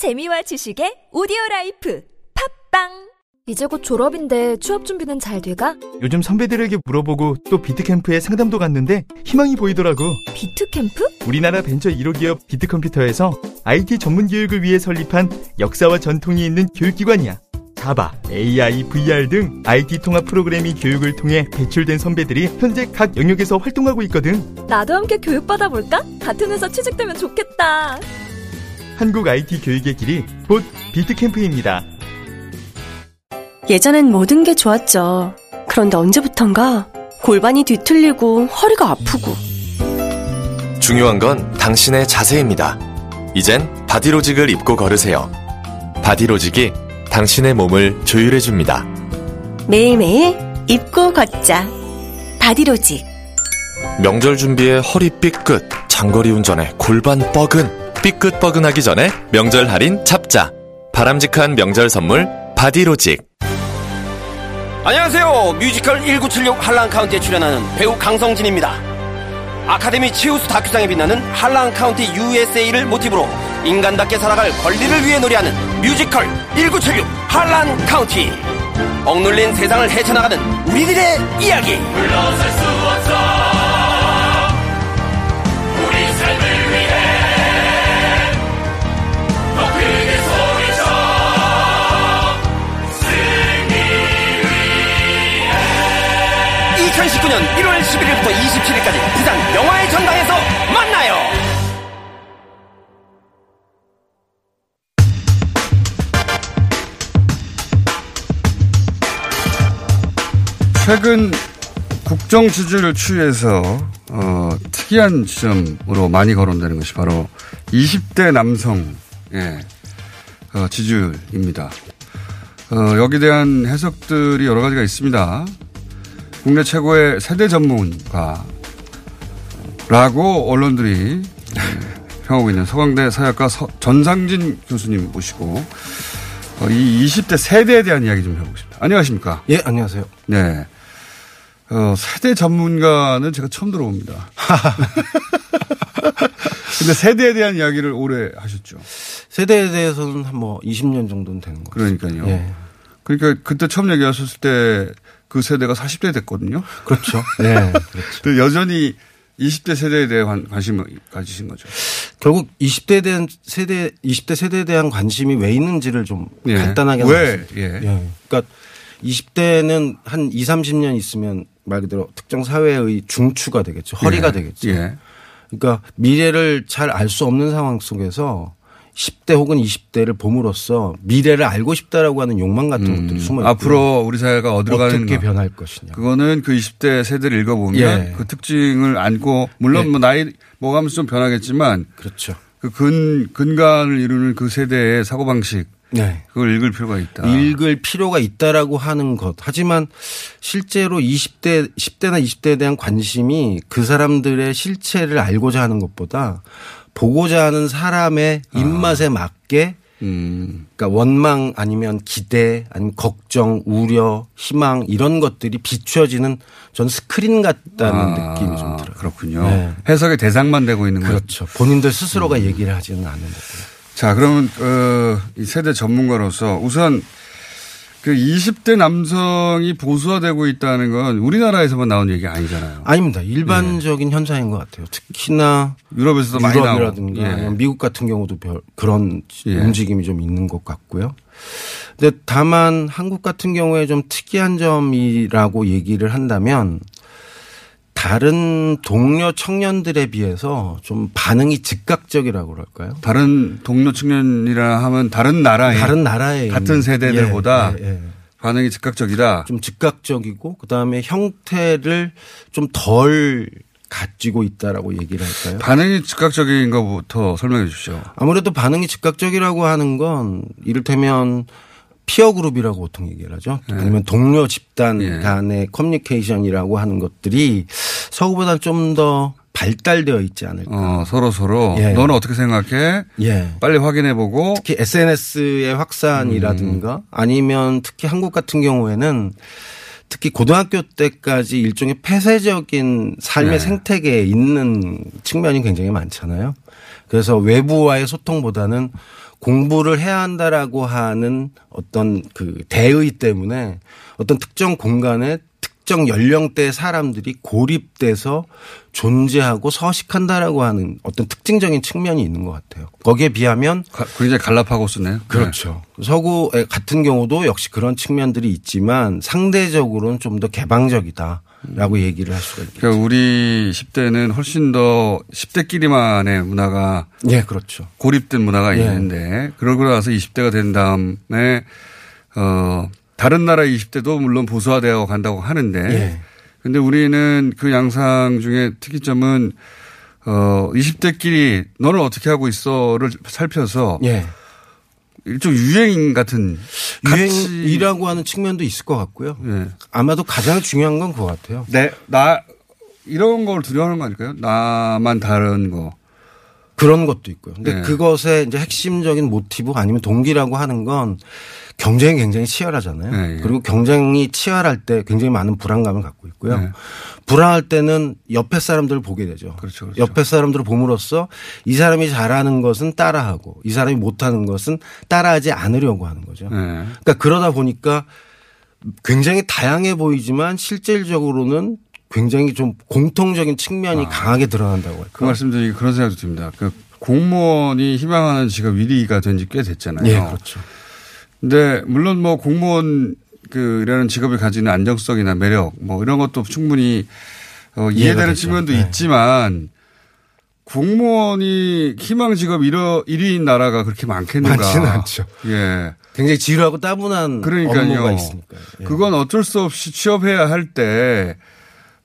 재미와 지식의 오디오 라이프 팟빵 이제 곧 졸업인데 취업 준비는 잘 돼가? 요즘 선배들에게 물어보고 또 비트캠프에 상담도 갔는데 희망이 보이더라고. 비트캠프? 우리나라 벤처 1호 기업 비트컴퓨터에서 IT 전문 교육을 위해 설립한 역사와 전통이 있는 교육기관이야. 자바, AI, VR 등 IT 통합 프로그래밍 교육을 통해 배출된 선배들이 현재 각 영역에서 활동하고 있거든. 나도 함께 교육받아볼까? 같은 회사 취직되면 좋겠다. 한국 IT 교육의 길이 곧 비트캠프입니다. 예전엔 모든 게 좋았죠. 그런데 언제부턴가 골반이 뒤틀리고 허리가 아프고 중요한 건 당신의 자세입니다. 이젠 바디로직을 입고 걸으세요. 바디로직이 당신의 몸을 조율해줍니다. 매일매일 입고 걷자. 바디로직. 명절 준비에 허리 삐끗, 장거리 운전에 골반 뻐근, 삐끗 뻐근하기 전에 명절 할인 잡자. 바람직한 명절 선물 바디로직. 안녕하세요. 뮤지컬 1976 할란카운티에 출연하는 배우 강성진입니다. 아카데미 최우수 다큐상에 빛나는 할란카운티 USA를 모티브로 인간답게 살아갈 권리를 위해 노래하는 뮤지컬 1976 할란카운티. 억눌린 세상을 헤쳐나가는 우리들의 이야기. 물러설 수 없어. 최근 국정 지지를 취해서 어, 특이한 지점으로 많이 거론되는 것이 바로 20대 남성의 어, 지지율입니다. 어, 여기에 대한 해석들이 여러 가지가 있습니다. 국내 최고의 세대 전문가라고 언론들이 평하고 있는 서강대 사역가 서, 전상진 교수님 모시고 어, 이 20대 세대에 대한 이야기 좀 해보겠습니다. 안녕하십니까? 예, 안녕하세요. 네. 어, 세대 전문가는 제가 처음 들어봅니다. 근데 세대에 대한 이야기를 오래 하셨죠. 세대에 대해서는 한 뭐 20년 정도는 되는 거죠. 그러니까요. 예. 그러니까 그때 처음 얘기하셨을 때 그 세대가 40대 됐거든요. 그렇죠. 네. 그렇죠. 여전히 20대 세대에 관, 관심을 가지신 거죠. 결국 20대에 대한 세대, 20대 세대에 대한 관심이 왜 있는지를 좀 예. 간단하게 왜? 예. 예. 그러니까 20대는 한 2, 30년 있으면 말 그대로 특정 사회의 중추가 되겠죠. 허리가 예. 되겠죠. 예. 그러니까 미래를 잘 알 수 없는 상황 속에서 10대 혹은 20대를 봄으로써 미래를 알고 싶다라고 하는 욕망 같은 것들이 숨어 있고 음. 앞으로 우리 사회가 어디로 어떻게 가는가. 변할 것이냐. 그거는 그 20대 세대를 읽어보면 예. 그 특징을 안고 물론 예. 뭐 나이 먹으면서 좀 변하겠지만 그렇죠. 그 근, 근간을 이루는 그 세대의 사고 방식 네. 그걸 읽을 필요가 있다. 읽을 필요가 있다라고 하는 것. 하지만 실제로 20대, 10대나 20대에 대한 관심이 그 사람들의 실체를 알고자 하는 것보다 보고자 하는 사람의 입맛에 맞게 음. 그러니까 원망 아니면 기대 아니면 걱정, 우려, 희망 이런 것들이 비춰지는 전 스크린 같다는 아, 느낌이 좀 들어요. 그렇군요. 네. 해석의 대상만 되고 있는 거죠. 그렇죠. 본인들 스스로가 얘기를 하지는 않는 거고요. 자, 그러면 어, 이 세대 전문가로서 우선 그 20대 남성이 보수화되고 있다는 건 우리나라에서만 나온 얘기 아니잖아요. 아닙니다. 일반적인 현상인 것 같아요. 특히나 유럽에서도 많이. 유럽이라든가 예. 미국 같은 경우도 별 그런 예. 움직임이 좀 있는 것 같고요. 근데 다만 한국 같은 경우에 좀 특이한 점이라고 얘기를 한다면 다른 동료 청년들에 비해서 좀 반응이 즉각적이라고 그럴까요? 다른 동료 청년이라 하면 다른 나라의 다른 나라에 같은 세대들보다 예, 예, 예. 반응이 즉각적이다. 좀 즉각적이고 그다음에 형태를 좀 덜 가지고 있다라고 얘기를 할까요? 반응이 즉각적인 것부터 설명해 주십시오. 아무래도 반응이 즉각적이라고 하는 건 이를테면 피어 그룹이라고 보통 얘기를 하죠. 아니면 동료 집단 예. 간의 커뮤니케이션이라고 하는 것들이 서구보다 좀 더 발달되어 있지 않을까. 어, 서로 서로 예. 너는 어떻게 생각해? 예. 빨리 확인해 보고 특히 SNS의 확산이라든가 아니면 특히 한국 같은 경우에는 특히 고등학교 때까지 일종의 폐쇄적인 삶의 네. 생태계에 있는 측면이 굉장히 많잖아요. 그래서 외부와의 소통보다는 공부를 해야 한다라고 하는 어떤 그 대의 때문에 어떤 특정 공간에 특정 연령대 사람들이 고립돼서 존재하고 서식한다라고 하는 어떤 특징적인 측면이 있는 것 같아요. 거기에 비하면 가- 굉장히 갈라파고스네요. 그렇죠. 서구 같은 경우도 역시 그런 측면들이 있지만 상대적으로는 좀 더 개방적이다 라고 얘기를 할 수가 있겠죠. 그러니까 우리 10대는 훨씬 더 10대끼리만의 문화가 예, 그렇죠. 고립된 문화가 예. 있는데 그러고 나서 20대가 된 다음에 어 다른 나라 20대도 물론 보수화되어 간다고 하는데 예. 근데 우리는 그 양상 중에 특이점은 어 20대끼리 너는 어떻게 하고 있어를 살펴서 예. 일종 유행 같은 유행이라고 하는 측면도 있을 것 같고요. 예. 아마도 가장 중요한 건 그거 같아요. 내, 나, 이런 걸 두려워하는 거 아닐까요? 나만 다른 거. 그런 것도 있고요. 근데 네. 그것의 이제 핵심적인 모티브 아니면 동기라고 하는 건 경쟁이 굉장히 치열하잖아요. 네, 예. 그리고 경쟁이 치열할 때 굉장히 많은 불안감을 갖고 있고요. 네. 불안할 때는 옆에 사람들을 보게 되죠. 그렇죠, 그렇죠. 옆에 사람들을 봄으로써 이 사람이 잘하는 것은 따라하고 이 사람이 못하는 것은 따라하지 않으려고 하는 거죠. 네. 그러니까 그러다 보니까 굉장히 다양해 보이지만 실질적으로는 굉장히 좀 공통적인 측면이 강하게 드러난다고 할까. 그 말씀 드리기 그런 생각도 듭니다. 그 공무원이 희망하는 직업 1위가 된 지 꽤 됐잖아요. 예, 그렇죠. 근데 물론 뭐 공무원 그 이라는 직업이 가지는 안정성이나 매력 뭐 이런 것도 충분히 어, 이해되는. 측면도 네. 있지만 공무원이 희망 직업 1위인 나라가 그렇게 많겠는가? 많지는 않죠. 예. 굉장히 지루하고 따분한 그러니까요. 업무가 있으니까. 예. 그건 어쩔 수 없이 취업해야 할 때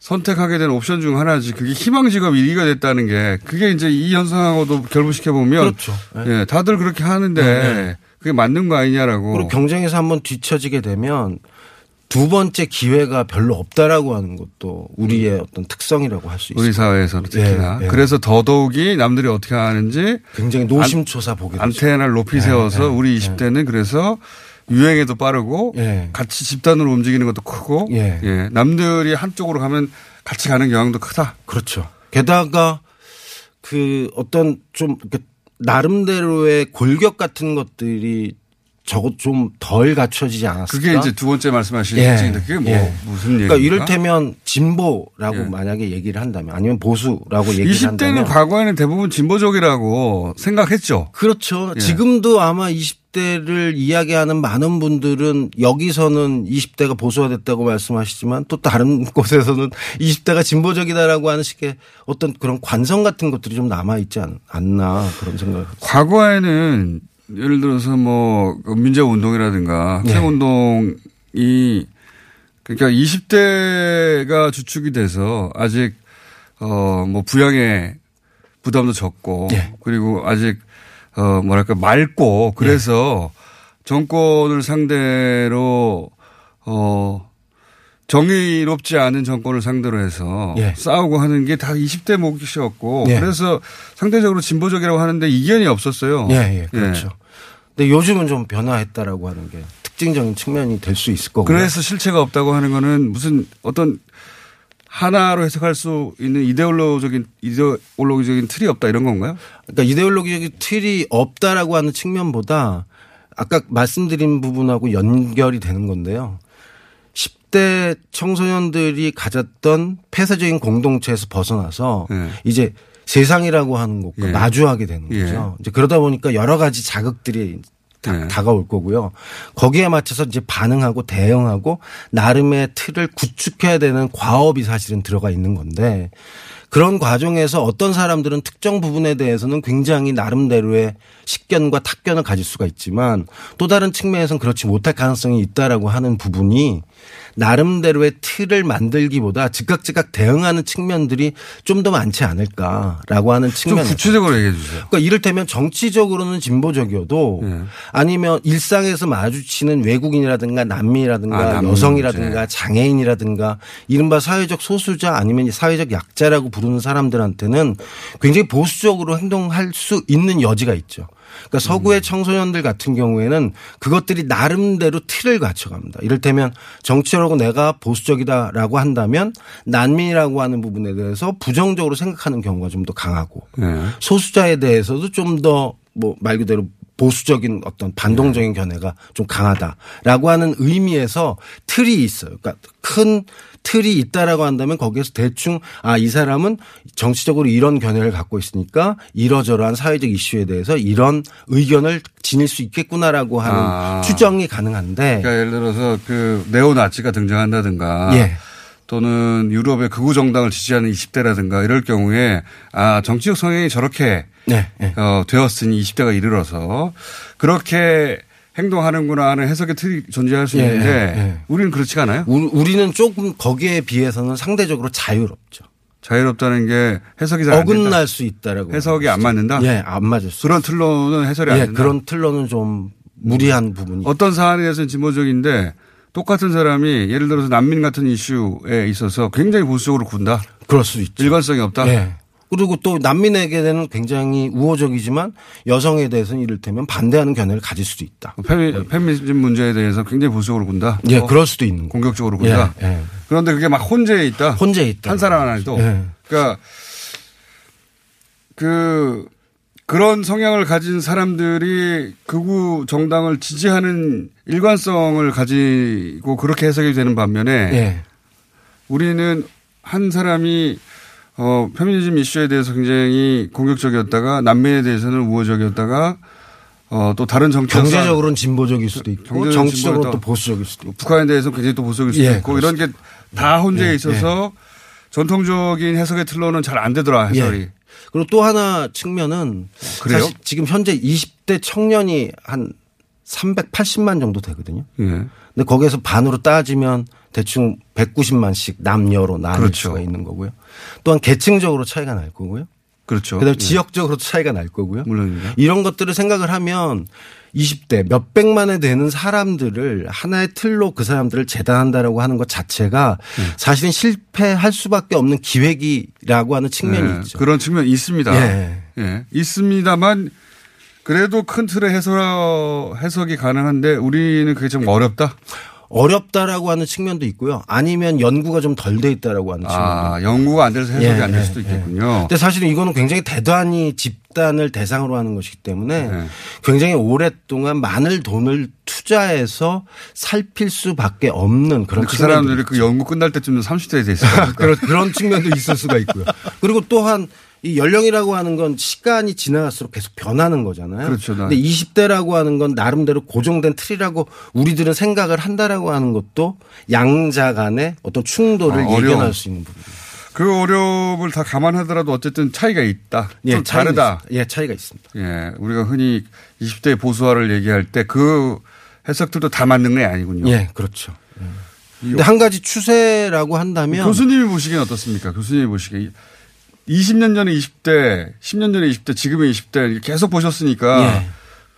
선택하게 된 옵션 중 하나지. 그게 희망 직업 1위가 됐다는 게 그게 이제 이 현상하고도 결부시켜 보면 그렇죠. 예. 예, 다들 그렇게 하는데 네. 그게 맞는 거 아니냐라고. 그리고 경쟁에서 한번 뒤처지게 되면 두 번째 기회가 별로 없다라고 하는 것도 우리의 어떤 특성이라고 할 수 있어요. 우리 사회에서는 특히나. 예, 예. 그래서 더더욱이 남들이 어떻게 하는지 굉장히 노심초사 보게 되죠. 안테나를 높이 예, 세워서 예, 우리 20대는 그래서 유행에도 빠르고 예. 같이 집단으로 움직이는 것도 크고 예. 예. 남들이 한쪽으로 가면 같이 가는 경향도 크다. 그렇죠. 게다가 그 어떤 좀 나름대로의 골격 같은 것들이 적어도 좀 덜 갖춰지지 않았을까? 그게 이제 두 번째 말씀하신 예. 특징인데 그게 뭐 예. 무슨 얘기입니까? 그러니까 이를테면 진보라고 예. 만약에 얘기를 한다면 아니면 보수라고 얘기를 20대는 한다면 과거에는 대부분 진보적이라고 생각했죠. 그렇죠. 예. 지금도 아마 20 대를 이야기하는 많은 분들은 여기서는 20대가 보수화됐다고 말씀하시지만 또 다른 곳에서는 20대가 진보적이다라고 하는 식의 어떤 그런 관성 같은 것들이 좀 남아있지 않, 않나 그런 생각을 과거에는 예를 들어서 뭐 민주화 운동이라든가 네. 학생 운동이 그러니까 20대가 주축이 돼서 아직 어 뭐 부양의 부담도 적고 네. 그리고 아직 어 뭐랄까 맑고 그래서 정권을 상대로 어 정의롭지 않은 정권을 상대로 해서 예. 싸우고 하는 게 다 20대 몫이었고 예. 그래서 상대적으로 진보적이라고 하는데 이견이 없었어요. 예, 예, 그렇죠. 근데 요즘은 좀 변화했다라고 하는 게 특징적인 측면이 될 수 있을 거고요. 그래서 실체가 없다고 하는 거는 무슨 어떤 하나로 해석할 수 있는 이데올로적인 이데올로기적인 틀이 없다 이런 건가요? 그러니까 이데올로기적인 틀이 없다라고 하는 측면보다 아까 말씀드린 부분하고 연결이 되는 건데요. 10대 청소년들이 가졌던 폐쇄적인 공동체에서 벗어나서 예. 이제 세상이라고 하는 것과 예. 마주하게 되는 예. 거죠. 이제 그러다 보니까 여러 가지 자극들이 다, 예. 다가올 거고요. 거기에 맞춰서 이제 반응하고 대응하고 나름의 틀을 구축해야 되는 과업이 사실은 들어가 있는 건데 그런 과정에서 어떤 사람들은 특정 부분에 대해서는 굉장히 나름대로의 식견과 탁견을 가질 수가 있지만 또 다른 측면에서는 그렇지 못할 가능성이 있다라고 하는 부분이 나름대로의 틀을 만들기보다 즉각 즉각 대응하는 측면들이 좀 더 많지 않을까라고 하는 좀 측면. 구체적으로 얘기해 주세요. 그러니까 이를테면 정치적으로는 진보적이어도 예. 아니면 일상에서 마주치는 외국인이라든가 난민이라든가 아, 난민 여성이라든가 문제. 장애인이라든가 이른바 사회적 소수자 아니면 사회적 약자라고 부르는 사람들한테는 굉장히 보수적으로 행동할 수 있는 여지가 있죠. 그러니까 음. 서구의 청소년들 같은 경우에는 그것들이 나름대로 틀을 갖춰갑니다. 이를테면 정치라고 내가 보수적이다라고 한다면 난민이라고 하는 부분에 대해서 부정적으로 생각하는 경우가 좀 더 강하고 예. 소수자에 대해서도 좀 더 뭐 말 그대로 보수적인 어떤 반동적인 견해가 좀 강하다라고 하는 의미에서 틀이 있어요. 그러니까 큰 틀이 있다라고 한다면 거기에서 대충 아 이 사람은 정치적으로 이런 견해를 갖고 있으니까 이러저러한 사회적 이슈에 대해서 이런 의견을 지닐 수 있겠구나라고 하는 아. 추정이 가능한데 그러니까 예를 들어서 그 네오나치가 등장한다든가 예. 또는 유럽의 극우 정당을 지지하는 20대라든가 이럴 경우에 아 정치적 성향이 저렇게 네, 네. 어, 되었으니 20대가 이르러서 그렇게 행동하는구나 하는 해석의 틀이 존재할 수 예, 있는데 예, 예. 우리는 그렇지가 않아요. 우- 우리는 조금 거기에 비해서는 상대적으로 자유롭죠. 자유롭다는 게 해석이 잘. 어긋날 수 있다라고. 해석이 안 맞는다. 예, 안 맞을 수. 그런 틀로는 해설이 안 예, 된다. 그런 틀로는 좀 무리한 부분이. 어떤 사안에 대해서는 진보적인데 똑같은 사람이 예를 들어서 난민 같은 이슈에 있어서 굉장히 보수적으로 군다. 그럴 수 있죠. 일관성이 없다. 예. 그리고 또 난민에게는 굉장히 우호적이지만 여성에 대해서는 이를테면 반대하는 견해를 가질 수도 있다. 페미, 페미니즘 문제에 대해서 굉장히 보수적으로 군다. 예, 어, 그럴 수도 있는 거. 공격적으로 군다. 예, 예. 그런데 그게 막 혼재해 있다. 혼재 있다. 한 사람 하나도. 예. 그러니까 그 그런 성향을 가진 사람들이 극우 정당을 지지하는 일관성을 가지고 그렇게 해석이 되는 반면에 예. 우리는 한 사람이 어, 페미니즘 이슈에 대해서 굉장히 공격적이었다가 난민에 대해서는 우호적이었다가 어, 또 다른 정치 경제적으로는 진보적일 수도 있고 정치적으로. 또 보수적일 수도 있고. 북한에 대해서 굉장히 또 보수적일 수도 예, 있고 이런 게 다 혼재해 예, 있어서 전통적인 해석의 틀로는 잘 안 되더라 해설이. 예. 그리고 또 하나 측면은 그래요? 사실 지금 현재 20대 청년이 한 380만 정도 되거든요. 예. 근데 거기에서 반으로 따지면 대충 190만씩 남녀로 나눌 그렇죠. 수가 있는 거고요. 또한 계층적으로 차이가 날 거고요. 그렇죠. 그다음에 예. 지역적으로 차이가 날 거고요. 물론입니다. 이런 것들을 생각을 하면 20대 몇 백만에 되는 사람들을 하나의 틀로 그 사람들을 재단한다라고 하는 것 자체가 네. 사실은 실패할 수밖에 없는 기획이라고 하는 측면이 예, 있죠. 그런 측면이 있습니다. 예. 예. 있습니다만 그래도 큰 틀의 해석, 해석이 가능한데 우리는 그게 좀 어렵다. 어렵다라고 하는 측면도 있고요. 아니면 연구가 좀 덜 돼 있다라고 하는 측면도 아, 연구가 안 돼서 해석이 예, 안될 예, 수도 예. 있겠군요. 근데 사실은 이거는 굉장히 대단히 집단을 대상으로 하는 것이기 때문에 네. 굉장히 오랫동안 많은 돈을 투자해서 살필 수밖에 없는 그런 그 사람들이 그 연구 끝날 때쯤 30대에 돼 있을 거니까. 그런, 그런 측면도 있을 수가 있고요. 그리고 또한 이 연령이라고 하는 건 시간이 지나갈수록 계속 변하는 거잖아요. 그렇죠. 나- 근데 20대라고 하는 건 나름대로 고정된 틀이라고 우리들은 생각을 한다라고 하는 것도 양자 간의 어떤 충돌을 아. 예견할 수 있는 부분. 그 어려움을 다 감안하더라도 어쨌든 차이가 있다. 좀 차이가 다르다. 있습니다. 예, 차이가 있습니다. 예. 우리가 흔히 20대 보수화를 얘기할 때 그 해석들도 다 맞는 게 아니군요. 예, 그렇죠. 근데 한 가지 추세라고 한다면 교수님이 보시기엔 어떻습니까? 교수님이 보시기에 20년 전에 20대, 10년 전에 20대, 지금의 20대 계속 보셨으니까 예.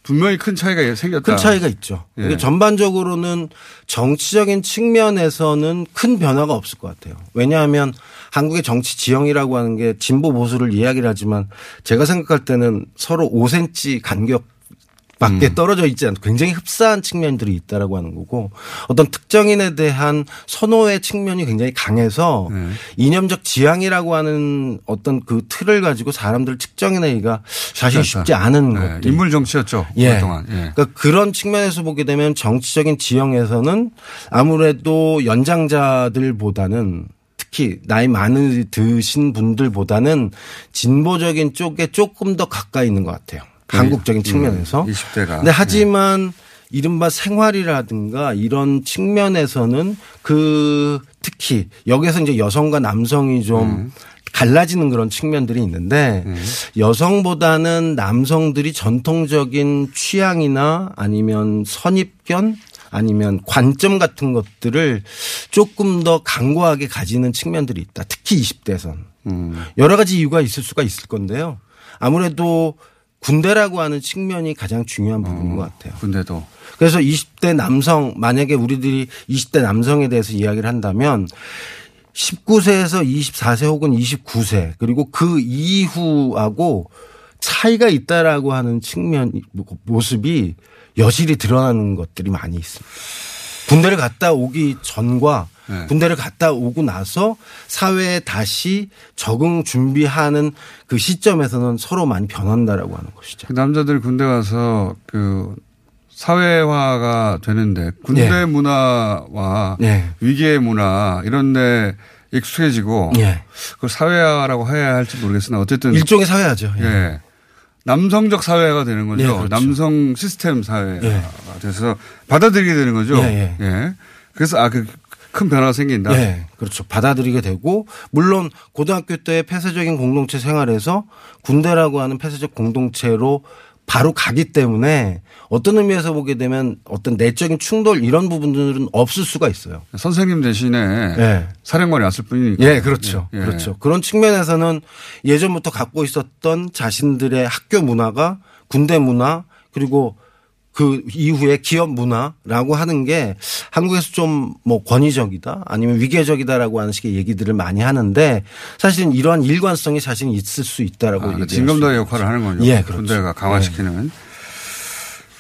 분명히 큰 차이가 생겼다. 큰 차이가 있죠. 예. 이게 전반적으로는 정치적인 측면에서는 큰 변화가 없을 것 같아요. 왜냐하면 한국의 정치 지형이라고 하는 게 진보 보수를 이야기를 하지만 제가 생각할 때는 서로 5cm 간격 음. 밖에 떨어져 있지 않고 굉장히 흡사한 측면들이 있다라고 하는 거고 어떤 특정인에 대한 선호의 측면이 굉장히 강해서 네. 이념적 지향이라고 하는 어떤 그 틀을 가지고 사람들을 측정해내기가 사실 쉽지 않은 네. 것들. 인물 정치였죠. 예. 오랫동안. 예. 그러니까 그런 측면에서 보게 되면 정치적인 지형에서는 아무래도 연장자들보다는 특히 나이 많이 드신 분들보다는 진보적인 쪽에 조금 더 가까이 있는 것 같아요. 한국적인 측면에서. 음, 20대가. 근데 하지만 이른바 생활이라든가 이런 측면에서는 그 특히 여기서 이제 여성과 남성이 좀 음. 갈라지는 그런 측면들이 있는데 여성보다는 남성들이 전통적인 취향이나 아니면 선입견 아니면 관점 같은 것들을 조금 더 강고하게 가지는 측면들이 있다. 특히 20대선. 음. 여러 가지 이유가 있을 수가 있을 건데요. 아무래도 군대라고 하는 측면이 가장 중요한 부분인 것 같아요. 근데도 그래서 20대 남성 만약에 우리들이 20대 남성에 대해서 이야기를 한다면 19세에서 24세 혹은 29세 그리고 그 이후하고 차이가 있다라고 하는 측면 모습이 여실히 드러나는 것들이 많이 있습니다. 군대를 갔다 오기 전과 네. 군대를 갔다 오고 나서 사회에 다시 적응 준비하는 그 시점에서는 서로 많이 변한다라고 하는 것이죠. 그 남자들 군대 가서 그 사회화가 되는데 군대 네. 문화와 네. 위기의 문화 이런데 익숙해지고 예. 그걸 사회화라고 해야 할지 모르겠으나 어쨌든 일종의 사회화죠. 예. 예. 남성적 사회가 되는 거죠. 예, 그렇죠. 남성 시스템 사회가 예. 돼서 받아들이게 되는 거죠. 예, 예. 그래서 아, 그 큰 변화가 생긴다. 예, 그렇죠. 받아들이게 되고 물론 고등학교 때의 폐쇄적인 공동체 생활에서 군대라고 하는 폐쇄적 공동체로 바로 가기 때문에 어떤 의미에서 보게 되면 어떤 내적인 충돌 이런 부분들은 없을 수가 있어요. 선생님 대신에 예. 사령관이 왔을 뿐이니까. 예, 그렇죠. 예. 그렇죠. 그런 측면에서는 예전부터 갖고 있었던 자신들의 학교 문화가 군대 문화 그리고 그 이후에 기업 문화라고 하는 게 한국에서 좀 뭐 권위적이다 아니면 위계적이다라고 하는 식의 얘기들을 많이 하는데 사실은 이러한 일관성이 자신이 있을 수 있다라고 아, 수 진검다리. 역할을 하는 거죠. 예, 그렇죠. 군대가 강화시키는.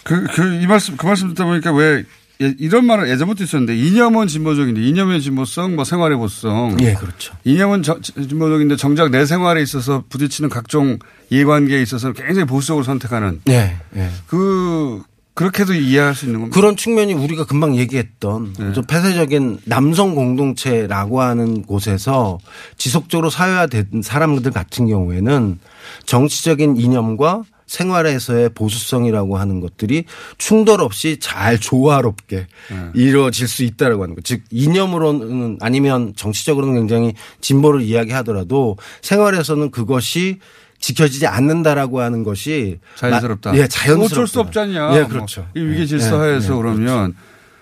그, 그, 이 말씀, 그 말씀 듣다 보니까 왜 예, 이런 말은 예전부터 있었는데 이념은 진보적인데 이념의 진보성, 뭐 생활의 보성. 예, 그렇죠. 이념은 저- 진보적인데 정작 내 생활에 있어서 부딪히는 각종 이해관계에 있어서 굉장히 보수적으로 선택하는 예, 예. 그, 그렇게도 이해할 수 있는 겁니다. 그런 측면이 우리가 금방 얘기했던 네. 좀 폐쇄적인 남성 공동체라고 하는 곳에서 지속적으로 사회화된 사람들 같은 경우에는 정치적인 이념과 생활에서의 보수성이라고 하는 것들이 충돌 없이 잘 조화롭게 네. 이루어질 수 있다라고 하는 것. 즉 이념으로는 아니면 정치적으로는 굉장히 진보를 이야기하더라도 생활에서는 그것이 지켜지지 않는다라고 하는 것이 자연스럽다. 예, 자연스럽다. 어쩔 수 없지 않냐. 예, 뭐 그렇죠. 이 위기 예, 질서하에서 예, 예, 그러면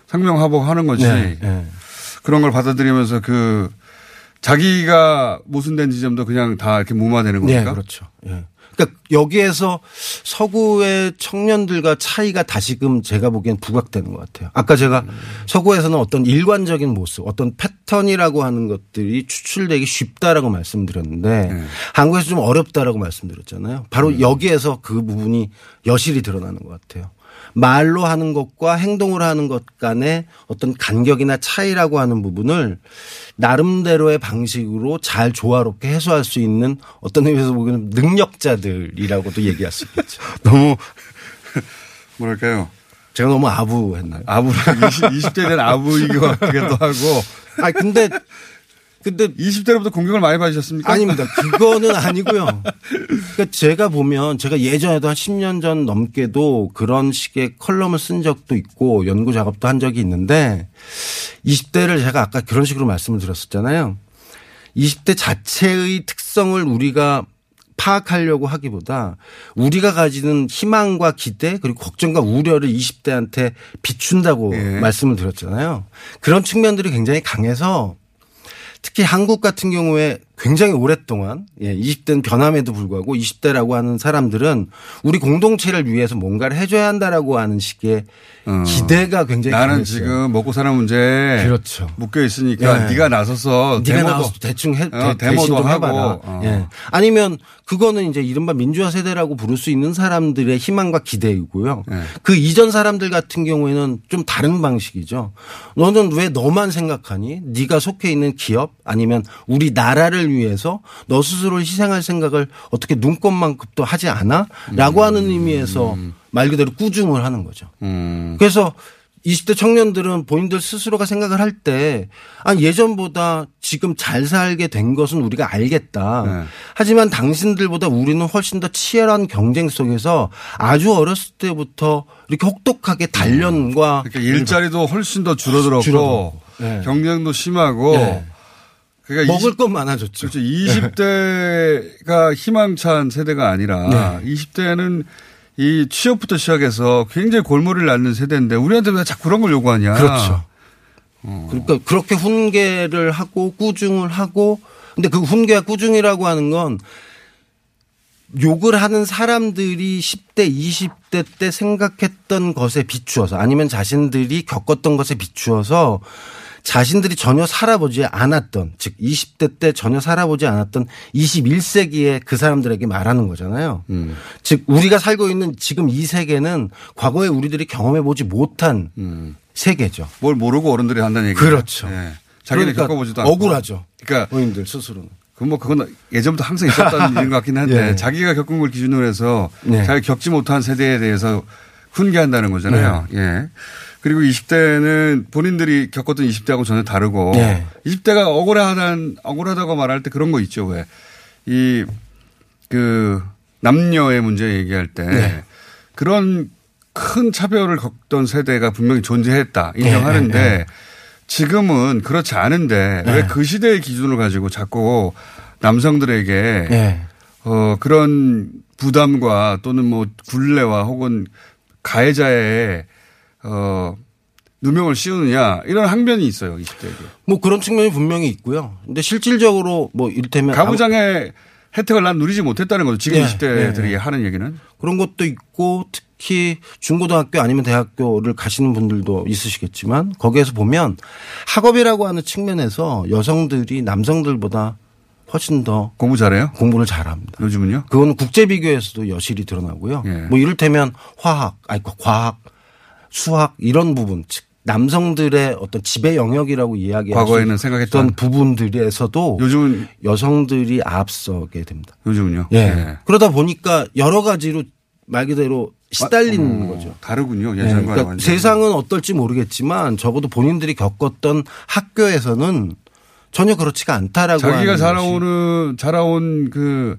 상명하복하는 거지. 네, 네. 그런 걸 받아들이면서 그 자기가 모순된 지점도 그냥 다 이렇게 무마되는 겁니까? 네, 그렇죠. 예. 그러니까 여기에서 서구의 청년들과 차이가 다시금 제가 보기엔 부각되는 것 같아요. 아까 제가 서구에서는 어떤 일관적인 모습, 어떤 패턴이라고 하는 것들이 추출되기 쉽다라고 말씀드렸는데 네. 한국에서 좀 어렵다라고 말씀드렸잖아요. 바로 여기에서 그 부분이 여실히 드러나는 것 같아요. 말로 하는 것과 행동으로 하는 것 간의 어떤 간격이나 차이라고 하는 부분을 나름대로의 방식으로 잘 조화롭게 해소할 수 있는 어떤 의미에서 보기에는 능력자들이라고도 얘기할 수 있겠죠. 너무 뭐랄까요. 제가 너무 아부했나요? 20, 20대 된 아부이기도 하고. 아 근데 근데 20대로부터 공격을 많이 받으셨습니까? 아닙니다. 그거는 아니고요. 그러니까 제가 보면 제가 예전에도 한 10년 전 넘게도 그런 식의 컬럼을 쓴 적도 있고 연구 작업도 한 적이 있는데 20대를 제가 아까 그런 식으로 말씀을 드렸었잖아요. 20대 자체의 특성을 우리가 파악하려고 하기보다 우리가 가지는 희망과 기대 그리고 걱정과 우려를 20대한테 비춘다고 예. 말씀을 드렸잖아요. 그런 측면들이 굉장히 강해서 특히 한국 같은 경우에 굉장히 오랫동안 예, 20대는 변함에도 불구하고 20대라고 하는 사람들은 우리 공동체를 위해서 뭔가를 해줘야 한다라고 하는 식의 어. 기대가 굉장히 나는 강했어요. 지금 먹고 사는 문제 그렇죠. 묶여 있으니까 예. 네가 나서서 네가 데모도 나와서 대충 해, 어, 대, 하고, 해봐라. 어. 예. 아니면 그거는 이제 이른바 민주화 세대라고 부를 수 있는 사람들의 희망과 기대이고요. 예. 그 이전 사람들 같은 경우에는 좀 다른 방식이죠. 너는 왜 너만 생각하니? 네가 속해 있는 기업 아니면 우리 나라를 위해서 너 스스로를 희생할 생각을 어떻게 눈꼽만큼도 하지 않아? 라고 하는 의미에서 말 그대로 꾸중을 하는 거죠. 음. 그래서 20대 청년들은 본인들 스스로가 생각을 할 때, 아, 예전보다 지금 잘 살게 된 것은 우리가 알겠다. 네. 하지만 당신들보다 우리는 훨씬 더 치열한 경쟁 속에서 아주 어렸을 때부터 이렇게 혹독하게 단련과 그러니까 일자리도 훨씬 더 줄어들었고 줄어들었고. 예. 경쟁도 심하고 예. 그러니까 먹을 20, 건 많아졌죠. 그렇죠. 20대가 희망찬 세대가 아니라 네. 20대는 이 취업부터 시작해서 굉장히 골머리를 앓는 세대인데 우리한테 왜 자꾸 그런 걸 요구하냐. 그렇죠. 그러니까 그렇게 훈계를 하고 꾸중을 하고 근데 그 훈계와 꾸중이라고 하는 건 욕을 하는 사람들이 10대, 20대 때 생각했던 것에 비추어서 아니면 자신들이 겪었던 것에 비추어서 자신들이 전혀 살아보지 않았던 즉 20대 때 전혀 살아보지 않았던 21세기에 그 사람들에게 말하는 거잖아요. 음. 즉 우리가 살고 있는 지금 이 세계는 과거에 우리들이 경험해 보지 못한 세계죠. 뭘 모르고 어른들이 한다는 얘기죠. 그렇죠. 예. 자기는 그러니까 겪어보지도 않고. 억울하죠. 그러니까 본인들 스스로는. 그뭐 그건 예전부터 항상 있었다는 일인 것 같긴 한데 예. 자기가 겪은 걸 기준으로 해서 네. 자기가 겪지 못한 세대에 대해서 훈계한다는 거잖아요. 네. 예. 그리고 20대는 본인들이 겪었던 20대하고 전혀 다르고 네. 20대가 억울하다는 억울하다고 말할 때 그런 거 있죠. 왜? 이 그 남녀의 문제 얘기할 때 네. 그런 큰 차별을 겪던 세대가 분명히 존재했다 인정하는데 네, 네, 지금은 그렇지 않은데 왜 그 시대의 기준을 가지고 자꾸 남성들에게 예. 어 그런 부담과 또는 뭐 굴레와 혹은 가해자의 어 누명을 씌우느냐 이런 항변이 있어요 20대에게. 뭐 그런 측면이 분명히 있고요. 근데 실질적으로 뭐 이를테면 가부장의 혜택을 난 누리지 못했다는 거죠. 지금 네, 20대들이 네, 네. 하는 얘기는. 그런 것도 있고 특히 중고등학교 아니면 대학교를 가시는 분들도 있으시겠지만 거기에서 보면 학업이라고 하는 측면에서 여성들이 남성들보다 훨씬 더 공부 잘해요? 공부를 잘합니다. 요즘은요? 그거는 국제 비교에서도 여실히 드러나고요. 예. 뭐 이를테면 화학, 아니 과학, 수학 이런 부분 즉 남성들의 어떤 지배 영역이라고 이야기할 과거에는 수 생각했던 부분들에서도 요즘은 여성들이 앞서게 됩니다. 요즘은요? 예. 예. 그러다 보니까 여러 가지로 말 그대로 시달리는 어, 거죠. 다르군요. 네, 예전과 그러니까 완전히. 세상은 어떨지 모르겠지만 적어도 본인들이 겪었던 학교에서는 전혀 그렇지가 않다라고 자기가 자라오는 자라온 그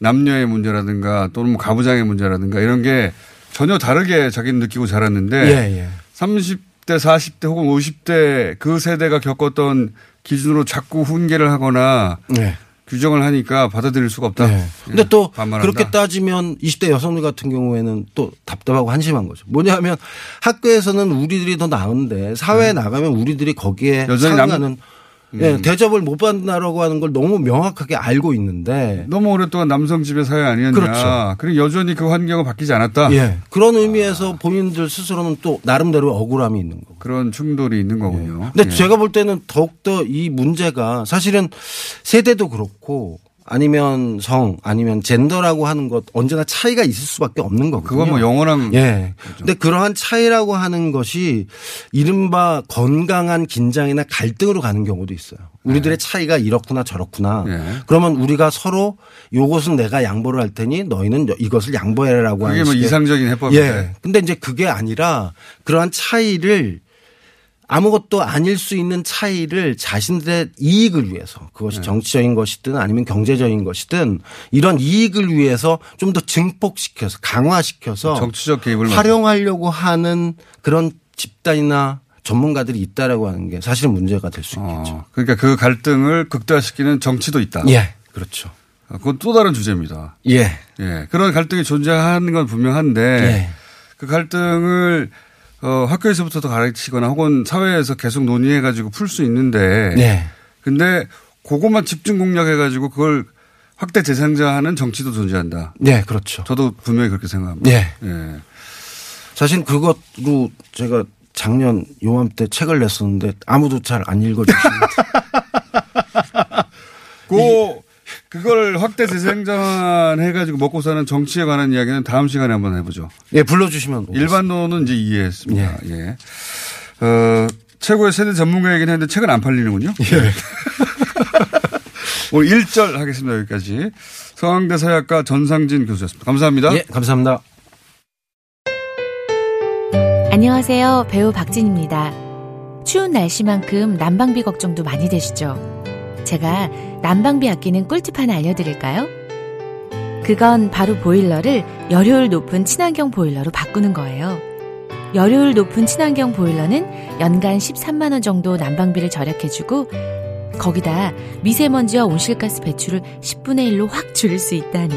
남녀의 문제라든가 또는 뭐 가부장의 문제라든가 이런 게 전혀 다르게 자기는 느끼고 자랐는데 예, 예. 30대, 40대 혹은 50대 그 세대가 겪었던 기준으로 자꾸 훈계를 하거나 네. 규정을 하니까 받아들일 수가 없다. 네. 근데 예, 또 반발한다. 그렇게 따지면 20대 여성들 같은 경우에는 또 답답하고 한심한 거죠. 뭐냐면 학교에서는 우리들이 더 나은데 사회에 나가면 우리들이 거기에 네. 여전히 남- 음. 상응하는 예, 대접을 못 받는다라고 하는 걸 너무 명확하게 알고 있는데 너무 오랫동안 남성 지배 사회 아니었냐. 그렇죠. 그리고 여전히 그 환경은 바뀌지 않았다. 예, 그런 의미에서 본인들 스스로는 또 나름대로 억울함이 있는 거고. 그런 충돌이 있는 거군요. 근데 예. 제가 볼 때는 더욱더 이 문제가 사실은 세대도 그렇고 아니면 성 아니면 젠더라고 하는 것 언제나 차이가 있을 수밖에 없는 거거든요. 그건 뭐 영원한 예. 근데 그러한 차이라고 하는 것이 이른바 건강한 긴장이나 갈등으로 가는 경우도 있어요. 우리들의 차이가 이렇구나 저렇구나. 예. 그러면 우리가 서로 요것은 내가 양보를 할 테니 너희는 이것을 양보해라라고 그게 하는 뭐 식의 이상적인 해법인데. 예. 근데 이제 그게 아니라 그러한 차이를 아무것도 아닐 수 있는 차이를 자신들의 이익을 위해서 네. 그것이 정치적인 것이든 아니면 경제적인 것이든 이런 이익을 위해서 좀 더 증폭시켜서 강화시켜서 정치적 개입을 활용하려고 하는 그런 집단이나 전문가들이 있다라고 하는 게 사실 문제가 될 수 있겠죠. 어, 그러니까 그 갈등을 극대화시키는 정치도 있다. 예. 그렇죠. 어, 그건 또 다른 주제입니다. 예. 예. 그런 갈등이 존재하는 건 분명한데 예. 그 갈등을 어, 학교에서부터 가르치거나 혹은 사회에서 계속 논의해 가지고 풀 수 있는데 네. 근데 그것만 집중 공략해 가지고 그걸 확대 재생자하는 정치도 존재한다. 네, 그렇죠. 저도 분명히 그렇게 생각합니다. 예. 예. 사실 그것로 제가 작년 요맘때 책을 냈었는데 아무도 잘 안 읽어주십니다. 그 그걸 확대 재생산 해가지고 먹고 사는 정치에 관한 이야기는 다음 시간에 한번 해보죠. 예, 불러주시면. 일반론은 이제 이해했습니다. 예. 어, 최고의 세대 전문가이긴 했는데 책은 안 팔리는군요. 예. 오늘 1절 하겠습니다. 여기까지. 서강대 사회학과 전상진 교수였습니다. 감사합니다. 예, 감사합니다. 안녕하세요. 배우 박진입니다. 추운 날씨만큼 난방비 걱정도 많이 되시죠? 제가 난방비 아끼는 꿀팁 하나 알려드릴까요? 그건 바로 보일러를 열효율 높은 친환경 보일러로 바꾸는 거예요. 열효율 높은 친환경 보일러는 연간 13만원 정도 난방비를 절약해주고 거기다 미세먼지와 온실가스 배출을 10분의 1로 확 줄일 수 있다니.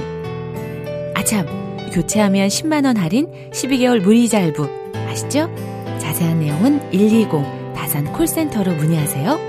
아참, 교체하면 10만원 할인, 12개월 무이자 할부. 아시죠? 자세한 내용은 120 다산 콜센터로 문의하세요.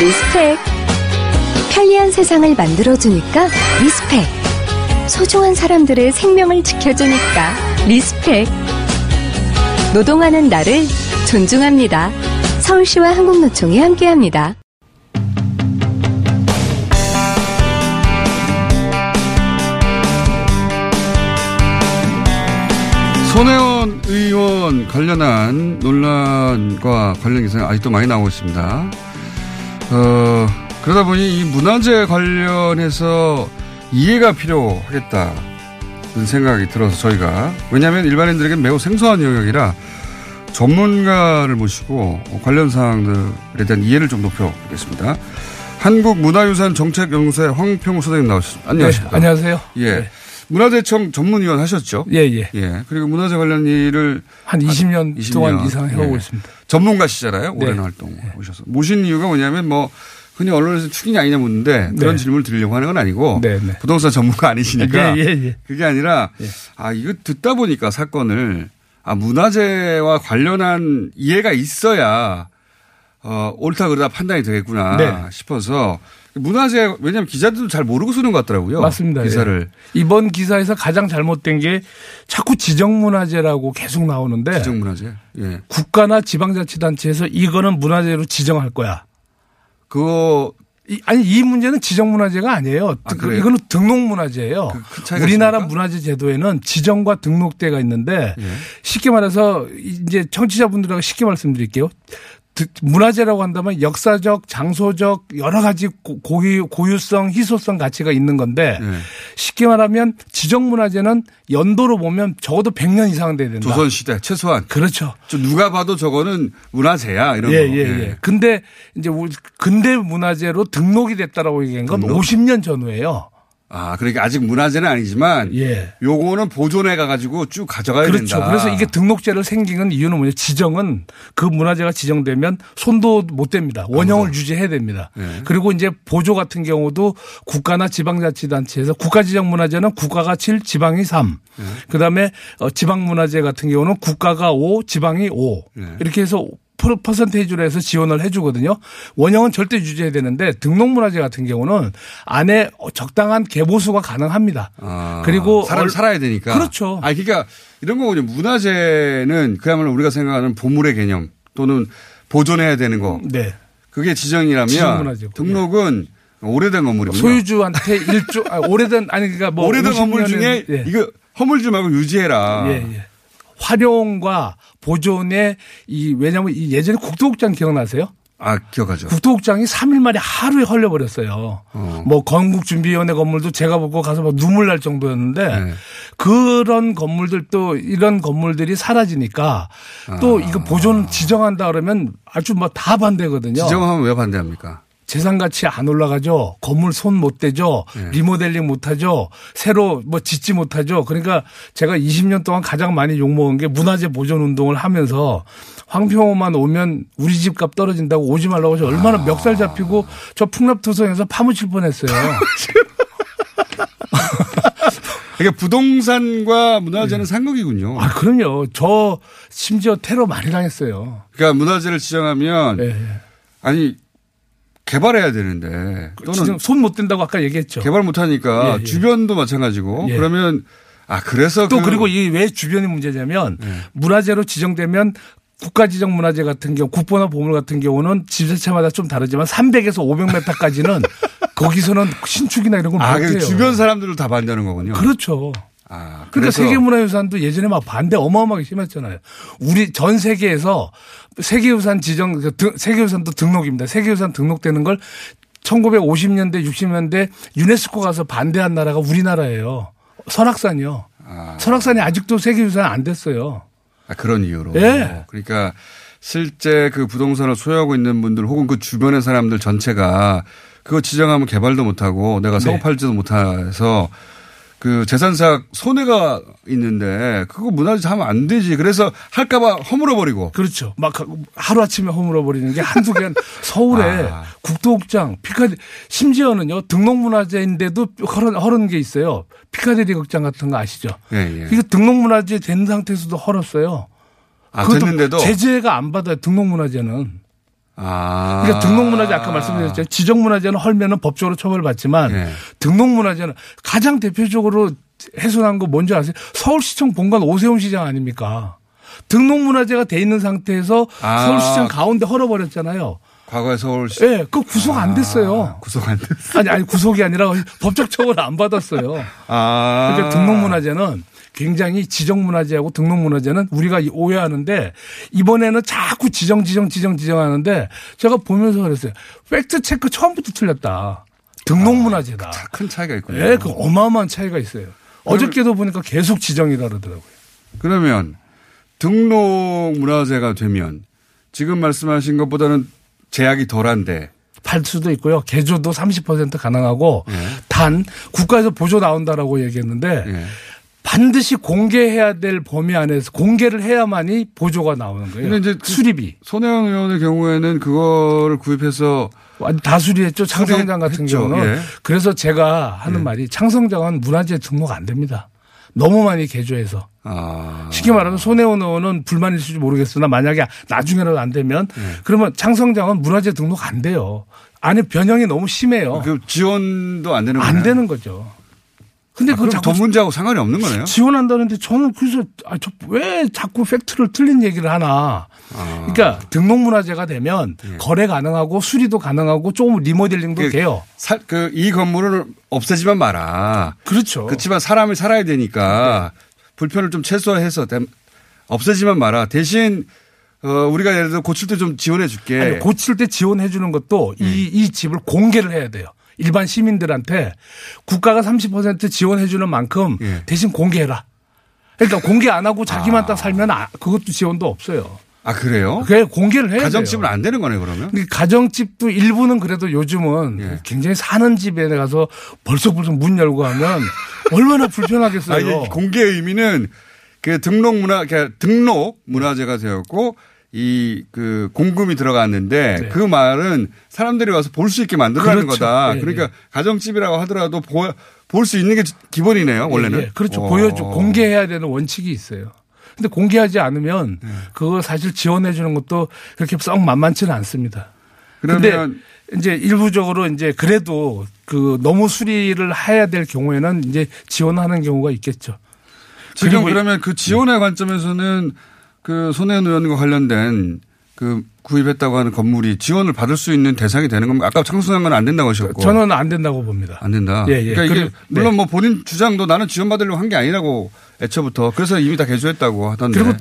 respect. 편리한 세상을 만들어주니까 respect. 소중한 사람들의 생명을 지켜주니까 respect. 노동하는 나를 존중합니다. 서울시와 한국노총이 함께합니다. 손혜원 의원 관련한 논란과 관련 기사가 아직도 많이 나오고 있습니다. 어, 그러다 보니 이 문화재 관련해서 이해가 필요하겠다는 생각이 들어서 저희가 왜냐하면 일반인들에게 매우 생소한 영역이라 전문가를 모시고 관련 사항들에 대한 이해를 좀 높여보겠습니다. 한국문화유산 정책연구소의 황평우 소장님 나오셨습니다. 안녕하십니까. 네, 안녕하세요. 예. 문화재청 전문위원 하셨죠? 예, 예. 예. 그리고 문화재 관련 일을 한 20년, 20년 동안 이상 해오고 예. 있습니다. 전문가시잖아요. 네. 오랜 활동 오셔서. 모신 이유가 뭐냐면 뭐 흔히 언론에서 축인이 아니냐 묻는데 그런 네. 질문을 드리려고 하는 건 아니고 네, 네. 부동산 전문가 아니시니까 예, 예, 예. 그게 아니라 아 이거 듣다 보니까 사건을 아 문화재와 관련한 이해가 있어야 어 옳다 그러다 판단이 되겠구나 네. 싶어서 문화재 왜냐하면 기자들도 잘 모르고 쓰는 것 같더라고요. 맞습니다. 기사를 예. 이번 기사에서 가장 잘못된 게 자꾸 지정문화재라고 계속 나오는데 지정문화재. 예. 국가나 지방자치단체에서 이거는 문화재로 지정할 거야. 그거 이- 아니 이 문제는 지정문화재가 아니에요. 아, 그-? 이거는 등록문화재예요. 큰 차이가 우리나라 있습니까? 문화재 제도에는 지정과 등록대가 있는데 예. 쉽게 말해서 이제 청취자분들하고 쉽게 말씀드릴게요. 드- 문화재라고 한다면 역사적, 장소적 여러 가지 고- 고유, 고유성, 희소성 가치가 있는 건데 예. 쉽게 말하면 지정문화재는 연도로 보면 적어도 100년 이상은 돼야 된다. 조선 시대 최소한 그렇죠. 저 누가 봐도 저거는 문화재야 이런 예, 거. 예, 예. 근데 이제 근대 문화재로 등록이 됐다라고 얘기한 건 등록? 50년 전후예요. 아, 그러니까 아직 문화재는 아니지만 예. 요거는 보존해 가가지고 쭉 가져가야 그렇죠. 된다. 그래서 이게 등록제를 생긴 이유는 뭐냐. 지정은 그 문화재가 지정되면 손도 못 됩니다. 원형을 유지해야 됩니다. 네. 그리고 이제 보조 같은 경우도 국가나 지방자치단체에서 국가지정문화재는 국가가 7, 지방이 3. 네. 그다음에 어, 지방문화재 같은 경우는 국가가 5, 지방이 5. 네. 이렇게 해서 퍼- 퍼센테이지로 해서 지원을 해주거든요. 원형은 절대 유지해야 되는데 등록문화재 같은 경우는 안에 적당한 개보수가 가능합니다. 아, 그리고 사람 얼- 살아야 되니까. 그렇죠. 아, 그러니까 이런 거군요. 문화재는 그야말로 우리가 생각하는 보물의 개념 또는 보존해야 되는 거. 네. 그게 지정이라면 지정문화재고. 등록은 오래된 건물이군요. 소유주한테 일조 아, 오래된 아니 그러니까 뭐 오래된 50년은 건물 중에 예. 이거 허물 좀 말고 유지해라. 예, 예. 활용과 보존의 이 왜냐하면 이 예전에 국도국장 기억나세요? 아 기억하죠. 국도국장이 3일 만에 하루에 헐려버렸어요. 어. 뭐 건국준비위원회 건물도 제가 보고 가서 막 눈물 날 정도였는데 네. 그런 건물들 또 이런 건물들이 사라지니까 또 아. 이거 보존 지정한다 그러면 아주 뭐 다 반대거든요. 지정하면 왜 반대합니까? 재산 가치 안 올라가죠. 건물 손 못 대죠. 네. 리모델링 못 하죠. 새로 뭐 짓지 못 하죠. 그러니까 제가 20년 동안 가장 많이 욕먹은 게 문화재 보존 운동을 하면서 황평호만 오면 우리 집 값 떨어진다고 오지 말라고 해서 얼마나 아. 멱살 잡히고 저 풍납투성에서 파묻힐 뻔했어요. 이게 부동산과 문화재는 상극이군요. 아, 그럼요. 저 심지어 테러 많이 당했어요. 그러니까 문화재를 지정하면 예, 아니 개발해야 되는데 또는 손 못 댄다고 아까 얘기했죠. 개발 못 하니까 예, 예. 주변도 마찬가지고 예. 그러면 아 그래서 또 그- 그... 리고 이 왜 주변이 문제냐면 문화재로 지정되면 국가지정 문화재 같은 경우 국보나 보물 같은 경우는 지자체마다 좀 다르지만 300에서 500m까지는 거기서는 신축이나 이런 걸 아, 못해요. 그 주변 사람들을 다 반대하는 거군요. 그렇죠. 아, 그러니까 세계문화유산도 예전에 막 반대 어마어마하게 심했잖아요. 우리 전 세계에서 세계유산 지정 그 등- 세계유산도 등록입니다. 세계유산 등록되는 걸 1950년대 60년대 유네스코 가서 반대한 나라가 우리나라예요. 설악산이요. 설악산이 아직도 세계유산 안 됐어요. 아, 그런 이유로. 예. 그러니까 실제 그 부동산을 소유하고 있는 분들 혹은 그 주변의 사람들 전체가 그거 지정하면 개발도 못하고 내가 사고 네. 팔지도 못해서 그 재산사 손해가 있는데 그거 문화재 하면 안 되지. 그래서 할까봐 허물어 버리고. 그렇죠. 막 하루 아침에 허물어 버리는 게 한두 개 서울에 아. 국도극장, 피카디 심지어는요 등록문화재인데도 허른 허른 게 있어요. 피카디리 극장 같은 거 아시죠? 예, 예. 이거 등록문화재 된 상태에서도 헐었어요. 아, 그것도 됐는데도 제재가 안 받아요. 등록문화재는. 아. 그러니까 등록문화재 아까 말씀드렸죠. 지정문화재는 헐면은 법적으로 처벌받지만 예. 등록문화재는 가장 대표적으로 훼손한 거 뭔지 아세요? 서울시청 본관 오세훈 시장 아닙니까? 등록문화재가 돼 있는 상태에서 아. 서울시청 가운데 헐어버렸잖아요. 과거에 서울시. 예, 그 구속 안 됐어요. 구속 안 됐어. 아니, 아니, 구속이 아니라 법적 처벌을 안 받았어요. 아. 그러니까 등록문화재는 굉장히 지정문화재하고 등록문화재는 우리가 오해하는데 이번에는 자꾸 지정, 지정, 지정, 지정 하는데 제가 보면서 그랬어요. 팩트체크 처음부터 틀렸다. 등록문화재다. 아, 큰 차이가 있군요. 예, 그 어마어마한 차이가 있어요. 어저께도 보니까 계속 지정이다 그러더라고요. 그러면 등록 문화재가 되면 지금 말씀하신 것보다는 제약이 덜한데 팔 수도 있고요. 개조도 30% 가능하고 예. 단 국가에서 보조 나온다라고 얘기했는데 예. 반드시 공개해야 될 범위 안에서 공개를 해야만이 보조가 나오는 거예요. 근데 이제 그 수리비. 손혜원 의원의 경우에는 그거를 구입해서 다 수리했죠. 창성장 같은 수리했죠. 경우는. 예. 그래서 제가 하는 말이 창성장은 문화재 등록 안 됩니다. 너무 많이 개조해서. 아. 쉽게 말하면 손혜원 의원은 불만일 수지 모르겠으나 만약에 나중에라도 안 되면 예. 그러면 창성장은 문화재 등록 안 돼요. 안에 변형이 너무 심해요. 그 지원도 안 되는 거예요? 안 되는 거죠. 근데 아, 그럼 자꾸 돈 문제하고 상관이 없는 거네요? 지원한다는데 저는 그래서 아, 저왜 자꾸 팩트를 틀린 얘기를 하나. 아. 그러니까 등록문화재가 되면 거래 가능하고 수리도 가능하고 조금 리모델링도 예. 그 돼요. 살, 그, 이 건물을 없애지만 마라. 그렇죠. 그렇지만 사람이 살아야 되니까 불편을 좀 최소화해서 댐- 없애지만 마라. 대신, 어, 우리가 예를 들어 고칠 때 좀 지원해 줄게. 아니, 고칠 때 지원해 주는 것도 예. 이, 이 집을 공개를 해야 돼요. 일반 시민들한테 국가가 30% 지원해 주는 만큼 예. 대신 공개해라. 그러니까 공개 안 하고 자기만 딱 살면 아, 그것도 지원도 없어요. 아, 그래요? 그게 공개를 해야 가정집은 돼요. 안 되는 거네, 그러면? 가정집도 일부는 그래도 요즘은 예. 굉장히 사는 집에 가서 벌써 벌써 문 열고 하면 얼마나 불편하겠어요. 아, 이게 공개 의미는 그 등록 문화, 그러니까 등록 문화재가 되었고 이 그 공금이 들어갔는데 네. 그 말은 사람들이 와서 볼 수 있게 만들어라는 그렇죠. 거다. 예, 그러니까 예. 가정집이라고 하더라도 볼 수 있는 게 기본이네요, 원래는. 예, 예. 그렇죠. 어. 보여줘 공개해야 되는 원칙이 있어요. 근데 공개하지 않으면 네. 그거 사실 지원해 주는 것도 그렇게 썩 만만치는 않습니다. 근데 이제 일부적으로 이제 그래도 그 너무 수리를 해야 될 경우에는 이제 지원하는 경우가 있겠죠. 지금 그러면 그 지원의 관점에서는 그 손혜원 의원과 관련된 그 구입했다고 하는 건물이 지원을 받을 수 있는 대상이 되는 겁니까? 아까 창수한 건 안 된다고 하셨고. 저는 안 된다고 봅니다. 안 된다. 예, 예. 그러니까 이게 물론 네. 뭐 본인 주장도 나는 지원받으려고 한 게 아니라고 애초부터 그래서 이미 다 개조했다고 하던데. 그리고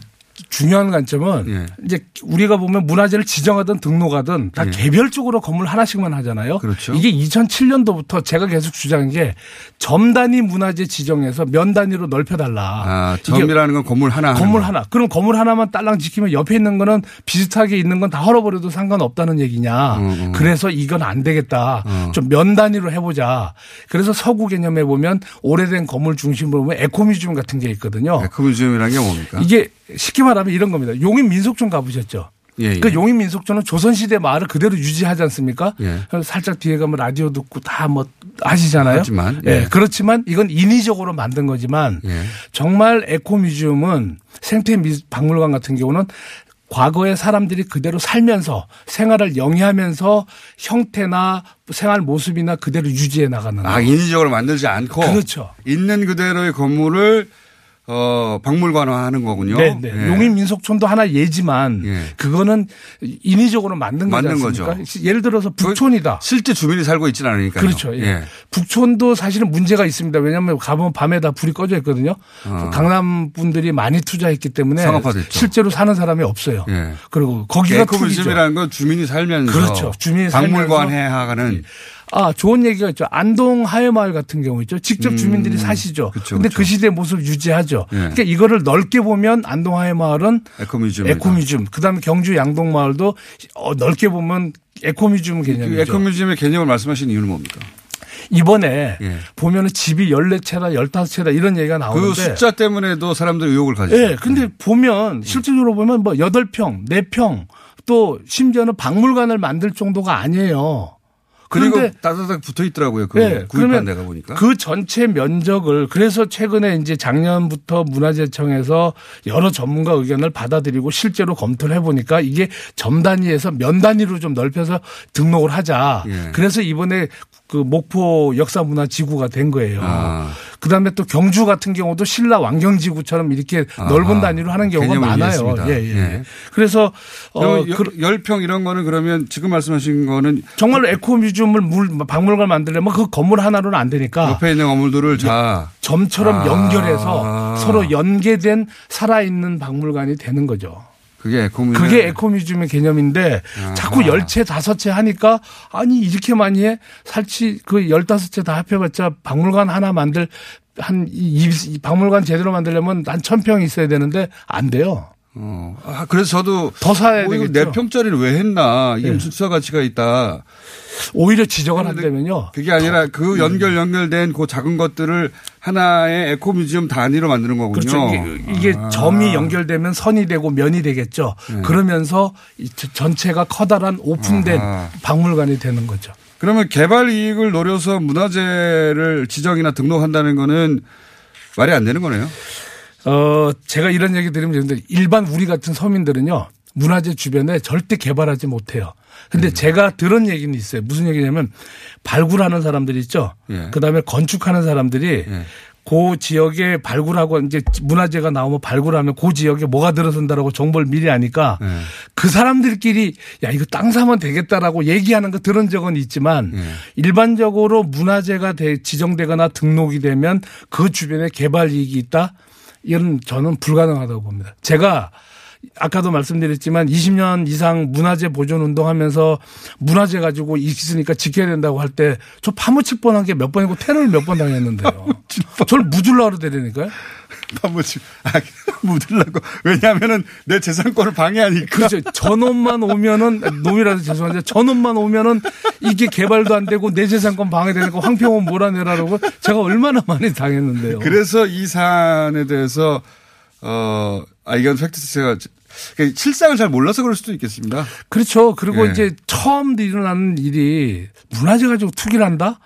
중요한 관점은 예. 이제 우리가 보면 문화재를 지정하든 등록하든 다 예. 개별적으로 건물 하나씩만 하잖아요. 그렇죠. 이게 2007년도부터 제가 계속 주장한 게 점 단위 문화재 지정해서 면 단위로 넓혀달라. 아, 점이라는 건 건물 하나. 건물 거. 하나. 그럼 건물 하나만 딸랑 지키면 옆에 있는 거는 비슷하게 있는 건 다 헐어버려도 상관없다는 얘기냐. 음, 음. 그래서 이건 안 되겠다. 어. 좀 면 단위로 해보자. 그래서 서구 개념에 보면 오래된 건물 중심으로 보면 ecomuseum 같은 게 있거든요. ecomuseum이라는 게 뭡니까? 이게 쉽게 말하면 이런 겁니다. 용인 민속촌 가보셨죠? 예, 예. 그 용인 민속촌은 조선시대 마을을 그대로 유지하지 않습니까? 예. 살짝 뒤에 가면 라디오 듣고 다 뭐 하시잖아요. 하지만, 예. 예. 그렇지만 이건 인위적으로 만든 거지만 예. 정말 에코뮤지엄은 생태 미- 박물관 같은 경우는 과거의 사람들이 그대로 살면서 생활을 영위하면서 형태나 생활 모습이나 그대로 유지해 나가는 아, 거. 인위적으로 만들지 않고. 그렇죠. 있는 그대로의 건물을 어, 박물관화하는 거군요. 네, 네. 예. 용인 민속촌도 하나 예지만 예. 그거는 인위적으로 만든 만든? 거죠. 예를 들어서 북촌이다. 실제 주민이 살고 있지는 않으니까요. 그렇죠. 예. 예. 북촌도 사실은 문제가 있습니다. 왜냐하면 가보면 밤에 다 불이 꺼져 있거든요. 어. 강남 분들이 많이 투자했기 때문에 상업화됐죠. 실제로 사는 사람이 없어요. 예. 그리고 거기가 투기죠. ecomuseum이라는 건 주민이 살면서 그렇죠. 주민이 박물관 살면서 해하는 아, 좋은 얘기가 있죠. 안동 하회마을 같은 경우 있죠. 직접 주민들이 사시죠. 음. 그쵸, 근데 그쵸. 그 시대 모습을 유지하죠. 예. 그러니까 이거를 넓게 보면 안동 하회마을은 ecomuseum. ecomuseum. 그다음에 경주 양동마을도 어, 넓게 보면 에코뮤지엄 개념이죠. 그 에코뮤지엄의 개념을 말씀하시는 이유는 뭡니까? 이번에 예. 보면은 집이 14채다 15채다 이런 얘기가 나오는데 그 숫자 때문에도 사람들이 의혹을 가지죠. 예, 근데 보면 실질적으로 보면 뭐 8평, 4평 또 심지어는 박물관을 만들 정도가 아니에요. 그리고 따다닥 붙어 있더라고요. 그 네, 구입한 데가 보니까. 그 전체 면적을 그래서 최근에 이제 작년부터 문화재청에서 여러 전문가 의견을 받아들이고 실제로 검토를 해보니까 이게 점 단위에서 면 단위로 좀 넓혀서 등록을 하자. 예. 그래서 이번에 그 목포 역사문화 지구가 된 거예요. 아. 그다음에 또 경주 같은 경우도 신라 왕경 지구처럼 이렇게 아하. 넓은 단위로 하는 경우가 많아요. 예, 예. 예. 그래서 어, 어, 열평 이런 거는 그러면 지금 말씀하신 거는 정말로 ecomuseum을 물 박물관 만들려면 그 건물 하나로는 안 되니까 옆에 있는 건물들을 다 점처럼 아. 연결해서 서로 연계된 살아있는 박물관이 되는 거죠. 그게 에코뮤지엄. 그게 에코뮤지엄의 개념인데 아하. 자꾸 열채 다섯 채 하니까 아니 이렇게 많이 해 살치 그 열다섯 채 다 합해봤자 박물관 하나 만들 한 이, 이 박물관 제대로 만들려면 한천평 있어야 되는데 안 돼요. 어. 아, 그래서 저도 더 사야 뭐 되겠죠. 내 평짜리를 왜 했나 이게 예. 무슨 수사 가치가 있다. 오히려 지적을 한다면요. 그게 아니라 그 연결 연결된 그 작은 것들을 하나의 에코뮤지엄 단위로 만드는 거군요. 그렇죠. 이게, 이게 아. 점이 연결되면 선이 되고 면이 되겠죠. 네. 그러면서 전체가 커다란 오픈된 아하. 박물관이 되는 거죠. 그러면 개발 이익을 노려서 문화재를 지정이나 등록한다는 거는 말이 안 되는 거네요. 어, 제가 이런 얘기 드리면 되는데 일반 우리 같은 서민들은요. 문화재 주변에 절대 개발하지 못해요. 근데 음. 제가 들은 얘기는 있어요. 무슨 얘기냐면 발굴하는 사람들이 있죠. 예. 그다음에 건축하는 사람들이 그 지역에 발굴하고 이제 문화재가 나오면 발굴하면 그 지역에 뭐가 들어선다라고 정보를 미리 아니까 예. 그 사람들끼리 야 이거 땅 사면 되겠다라고 얘기하는 거 들은 적은 있지만 예. 일반적으로 문화재가 돼- 지정되거나 등록이 되면 그 주변에 개발 이익이 있다 이건 저는 불가능하다고 봅니다. 제가 아까도 말씀드렸지만 20년 이상 문화재 보존 운동하면서 문화재 가지고 있으니까 지켜야 된다고 할 때 저 파묻힐 뻔한 게 몇 번이고 테러를 몇 번 당했는데요. 저를 묻으려고 그러더라니까요. 파묻힐, 아, 묻으려고. 왜냐하면은 내 재산권을 방해하니까. 그렇죠. 저놈만 오면은 놈이라서 죄송한데 저놈만 오면은 이게 개발도 안 되고 내 재산권 방해되니까 황평원 몰아내라고 제가 얼마나 많이 당했는데요. 그래서 이 사안에 대해서 어, 아, 이건 팩트체가 그러니까 실상을 잘 몰라서 그럴 수도 있겠습니다. 그렇죠. 그리고 예. 이제 처음 일어나는 일이 문화재 가지고 투기를 한다?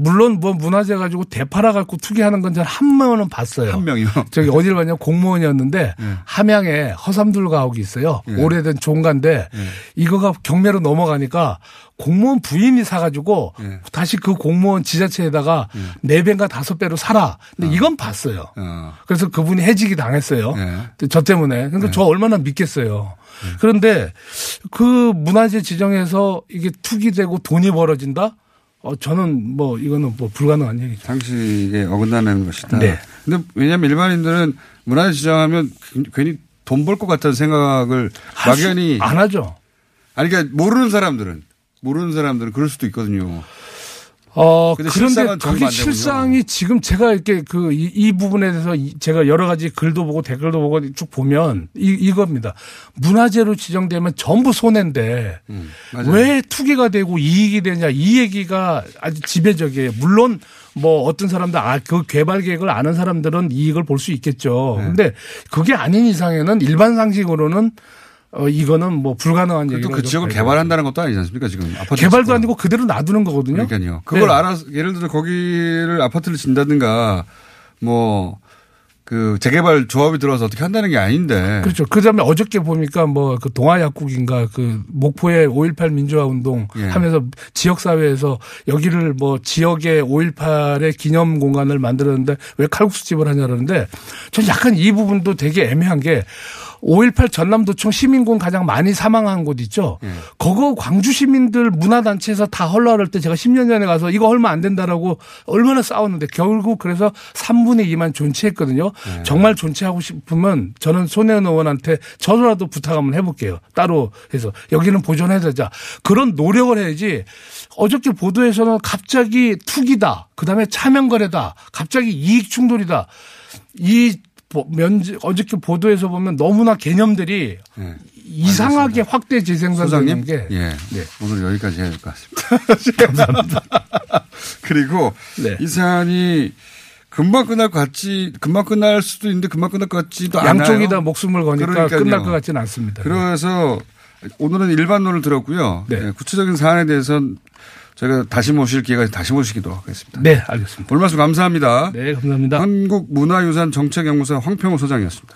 물론 뭐 문화재 가지고 대파라 갖고 투기하는 건 저는 한 명은 봤어요. 한 명이요. 저기 어디를 봤냐 공무원이었는데 함양에 허삼둘 가옥이 있어요. 예. 오래된 종가인데 이거가 경매로 넘어가니까 공무원 부인이 사가지고 예. 다시 그 공무원 지자체에다가 네 배인가 다섯 배로 사라. 근데 이건 봤어요. 어. 그래서 그분이 해직이 당했어요. 예. 저 때문에. 그러니까 저 얼마나 믿겠어요. 그런데 그 문화재 지정에서 이게 투기되고 돈이 벌어진다? 어, 저는 뭐 이거는 뭐 불가능한 얘기죠. 상식에 어긋나는 것이다. 네. 근데 왜냐하면 일반인들은 문화재 지정하면 괜히 돈 벌 것 같다는 생각을 막연히 안 하죠. 아니 그러니까 모르는 사람들은 모르는 사람들은 그럴 수도 있거든요. 어, 그런데 그게. 실상이 지금 제가 이렇게 그 이 부분에 대해서 이- 제가 여러 가지 글도 보고 댓글도 보고 쭉 보면 이, 이겁니다. 문화재로 지정되면 전부 손해인데 음. 왜 투기가 되고 이익이 되냐 이 얘기가 아주 지배적이에요. 물론 뭐 어떤 사람들 아, 그 개발 계획을 아는 사람들은 이익을 볼 수 있겠죠. 네. 근데 그게 아닌 이상에는 일반 상식으로는 어, 이거는 뭐 불가능한 또 얘기로 그 지역을 개발한다는 것도 아니지 않습니까 지금 아파트 개발도 짓고. 아니고 그대로 놔두는 거거든요. 그러니까요. 그걸 네. 알아서 예를 들어 거기를 아파트를 진다든가 뭐 그 재개발 조합이 들어와서 어떻게 한다는 게 아닌데. 그렇죠. 그 다음에 어저께 보니까 뭐 그 동아약국인가 그 목포의 5.18 민주화 운동 예. 하면서 지역 사회에서 여기를 뭐 지역의 5.18의 기념 공간을 만들었는데 왜 칼국수집을 하냐 그러는데 전 약간 이 부분도 되게 애매한 게 5.18 전남도청 시민군 가장 많이 사망한 곳 있죠. 예. 그거 광주 시민들 문화단체에서 다 헐라할 때 제가 10년 전에 가서 이거 얼마 안 된다라고 얼마나 싸웠는데 결국 그래서 3분의 2만 존치했거든요. 네. 정말 존치하고 싶으면 저는 손혜원 의원한테 저라도 부탁 한번 해볼게요. 따로 해서 여기는 보존해야 되자. 그런 노력을 해야지 어저께 보도에서는 갑자기 투기다. 그 다음에 차명거래다. 갑자기 이익 충돌이다. 이 보- 면제 어저께 보도에서 보면 너무나 개념들이 예. 이상하게 확대 재생산되는 게 예. 네. 오늘 여기까지 해야 될 것 같습니다. 감사합니다. 그리고 네. 이 사안이 금방 끝날 것 같지, 금방 끝날 수도 있는데 금방 끝날 것 같지도 않아요. 양쪽이 다 목숨을 거니까 그러니까요. 끝날 것 같지는 않습니다. 그래서 오늘은 일반론을 들었고요. 네. 예, 구체적인 사안에 대해서는 저희가 다시 모실 기회가 다시 모시기도 하겠습니다. 네, 알겠습니다. 오늘 말씀 감사합니다. 네, 감사합니다. 한국문화유산 정책연구소 황평호 소장이었습니다.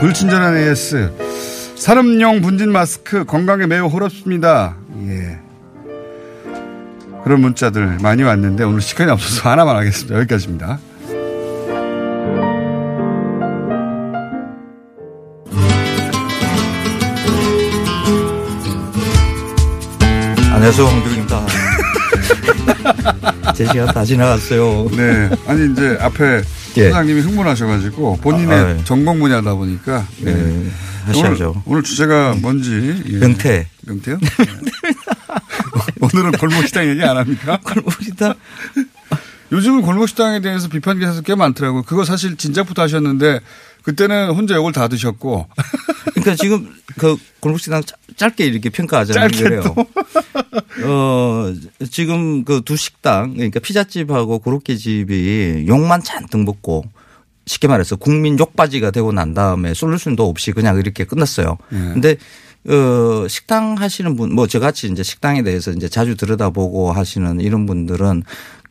불친절한 AS. 산업용 분진 마스크 건강에 매우 호럽습니다. 예. 그런 문자들 많이 왔는데 오늘 시간이 없어서 하나만 하겠습니다. 여기까지입니다. 안녕하세요, 황교익입니다. 제 시간 다 지나갔어요. 네. 아니, 이제 앞에 예. 소장님이 흥분하셔가지고 본인의 아, 예. 전공 분야다 보니까. 네. 네, 하셔야죠. 오늘, 오늘 주제가 뭔지. 예. 명태. 명태요? 네. 오늘은 골목식당 얘기 안 합니까? 골목식당? 요즘은 골목식당에 대해서 비판 기사도 꽤 많더라고요. 그거 사실 진작부터 하셨는데 그때는 혼자 욕을 다 드셨고. 그러니까 지금 그 골목식당 짜- 짧게 이렇게 평가하자는 거예요. 어, 지금 그 두 식당, 그러니까 피자집하고 고로케집이 욕만 잔뜩 먹고 쉽게 말해서 국민 욕바지가 되고 난 다음에 솔루션도 없이 그냥 이렇게 끝났어요. 예. 근데 어, 식당 하시는 분, 뭐 저같이 이제 식당에 대해서 이제 자주 들여다보고 하시는 이런 분들은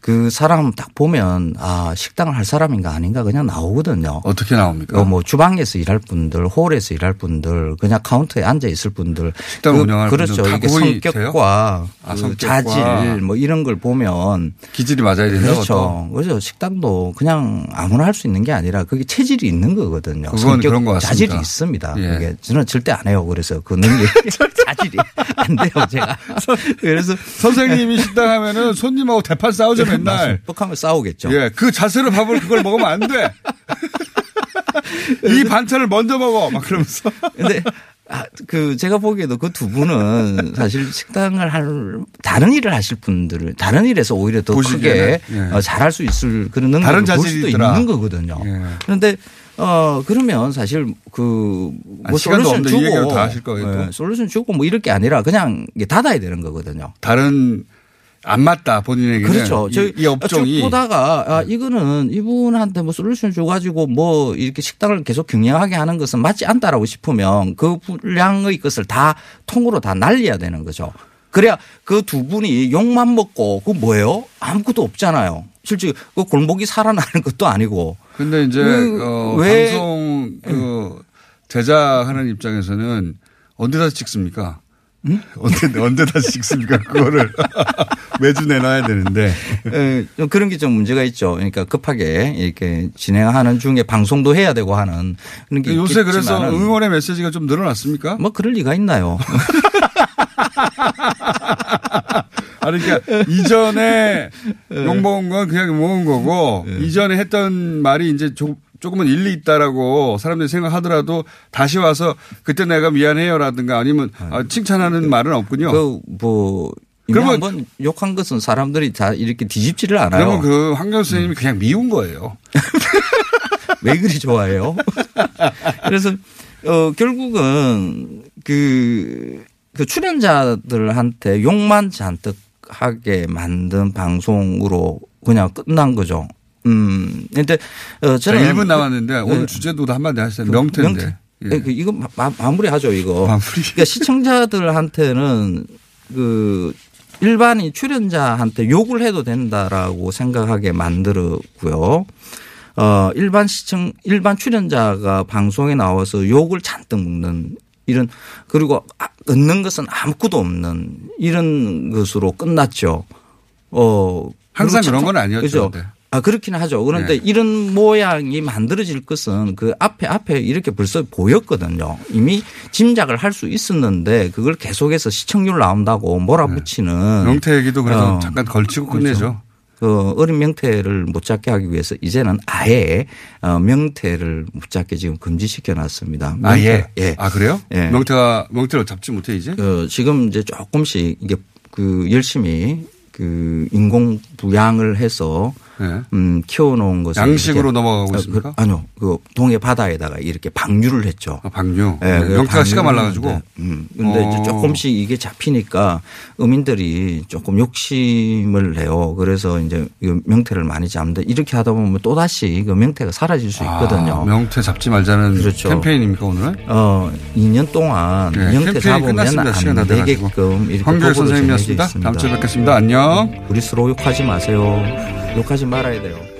그 사람 딱 보면 아, 식당을 할 사람인가 아닌가 그냥 나오거든요. 어떻게 나옵니까? 어, 뭐 주방에서 일할 분들, 홀에서 일할 분들, 그냥 카운터에 앉아 있을 분들. 식당 운영할 그렇죠. 분들 다 이게 성격과 아, 그 성격과. 자질 뭐 이런 걸 보면 기질이 맞아야 된다고. 그렇죠. 그렇죠. 식당도 그냥 아무나 할 수 있는 게 아니라 그게 체질이 있는 거거든요. 그건 그런 것 같습니다. 자질이 있습니다. 예. 그게 저는 절대 안 해요. 그래서 그 능력 자질이 안 돼요. 제가. 그래서 선생님이 식당 하면은 손님하고 대판 싸우죠 맨날. 뻑하면 싸우겠죠. 예, 그 자세로 밥을 그걸 먹으면 안 돼. 이 반찬을 먼저 먹어. 막 그러면서. 근데 아, 그 제가 보기에도 그 두 분은 사실 식당을 할 다른 일을 하실 분들을 다른 일에서 오히려 더 크게 예. 어, 잘할 수 있을 그런 능력을 다른 볼 수도 있더라. 있는 거거든요. 예. 그런데 어 그러면 사실 그뭐 아니, 시간도 솔루션 주고 다 하실 거예요, 또? 예, 솔루션 주고 뭐 이럴 게 아니라 그냥 닫아야 되는 거거든요. 다른 안 맞다 본인에게는. 그렇죠. 이, 이 업종이 쭉 보다가 아, 이거는 이분한테 뭐 솔루션 줘가지고 뭐 이렇게 식당을 계속 경영하게 하는 것은 맞지 않다라고 싶으면 그 분량의 것을 다 통으로 다 날려야 되는 거죠. 그래야 그 두 분이 욕만 먹고 그 뭐예요? 아무것도 없잖아요. 실제 그 골목이 살아나는 것도 아니고. 근데 이제 그 어, 왜- 방송 그 제작하는 입장에서는 언제다 찍습니까? 언제 언제다 찍습니까? 그거를 매주 내놔야 되는데. 에, 좀 그런 게 좀 문제가 있죠. 그러니까 급하게 이렇게 진행하는 중에 방송도 해야 되고 하는 그런 게 요새 그래서 응원의 메시지가 좀 늘어났습니까? 뭐 그럴 리가 있나요? 아니, 그러니까 이전에 욕 먹은 건 그냥 먹은 거고 이전에 했던 말이 이제 조, 조금은 일리 있다라고 사람들이 생각하더라도 다시 와서 그때 내가 미안해요라든가 아니면 아, 칭찬하는 말은 없군요. 그뭐 그러면- 한번 욕한 것은 사람들이 다 이렇게 뒤집지를 않아요. 그러면 그 황교안 선생님이 그냥 미운 거예요. 왜 그리 좋아해요? 그래서 어 결국은 그, 그 출연자들한테 욕만 잔뜩 하게 만든 방송으로 그냥 끝난 거죠. 음. 근데 어 자, 저는 1분 남았는데 오늘 네. 주제도 한마디 하시죠. 명태인데. 예. 네, 그 이거 마, 마- 마무리하죠 이거. 그러니까 시청자들한테는 그 일반인 출연자한테 욕을 해도 된다라고 생각하게 만들었고요. 어 일반 시청 일반 출연자가 방송에 나와서 욕을 잔뜩 먹는 이런 그리고 아- 얻는 것은 아무것도 없는 이런 것으로 끝났죠. 어 항상 그런 건 아니었죠, 그죠? 아 그렇긴 하죠. 그런데 네. 이런 모양이 만들어질 것은 그 앞에 앞에 이렇게 벌써 보였거든요. 이미 짐작을 할 수 있었는데 그걸 계속해서 시청률 나온다고 몰아붙이는 명태 얘기도 그래서 어, 잠깐 걸치고 그렇죠. 끝내죠. 그 어린 명태를 못 잡게 하기 위해서 이제는 아예 어, 명태를 못 잡게 지금 금지시켜 놨습니다. 아, 예. 예. 아, 그래요? 예. 명태가, 명태를 잡지 못해, 이제? 어, 지금 이제 조금씩 이게 그 열심히 그 인공 부양을 해서 네. 음, 키워놓은 것을 양식으로 넘어가고 어, 있습니까? 그, 아니요, 그 동해 바다에다가 이렇게 방류를 했죠. 아, 방류. 예, 네, 그 명태가 씨가 말라가지고. 했는데, 음, 근데 이제 어. 조금씩 이게 잡히니까 어민들이 조금 욕심을 내요. 그래서 이제 이 명태를 많이 잡는데 이렇게 하다 보면 또 다시 그 명태가 사라질 수 있거든요. 아, 명태 잡지 말자는 그렇죠. 캠페인입니까 오늘? 어, 2년 동안 네, 명태 잡으면 안. 되게끔 이렇게 도구를 선생님이었습니다. 다음 주에 뵙겠습니다. 안녕. 우리 서로 욕하지 마세요. 욕하지 말아야 돼요.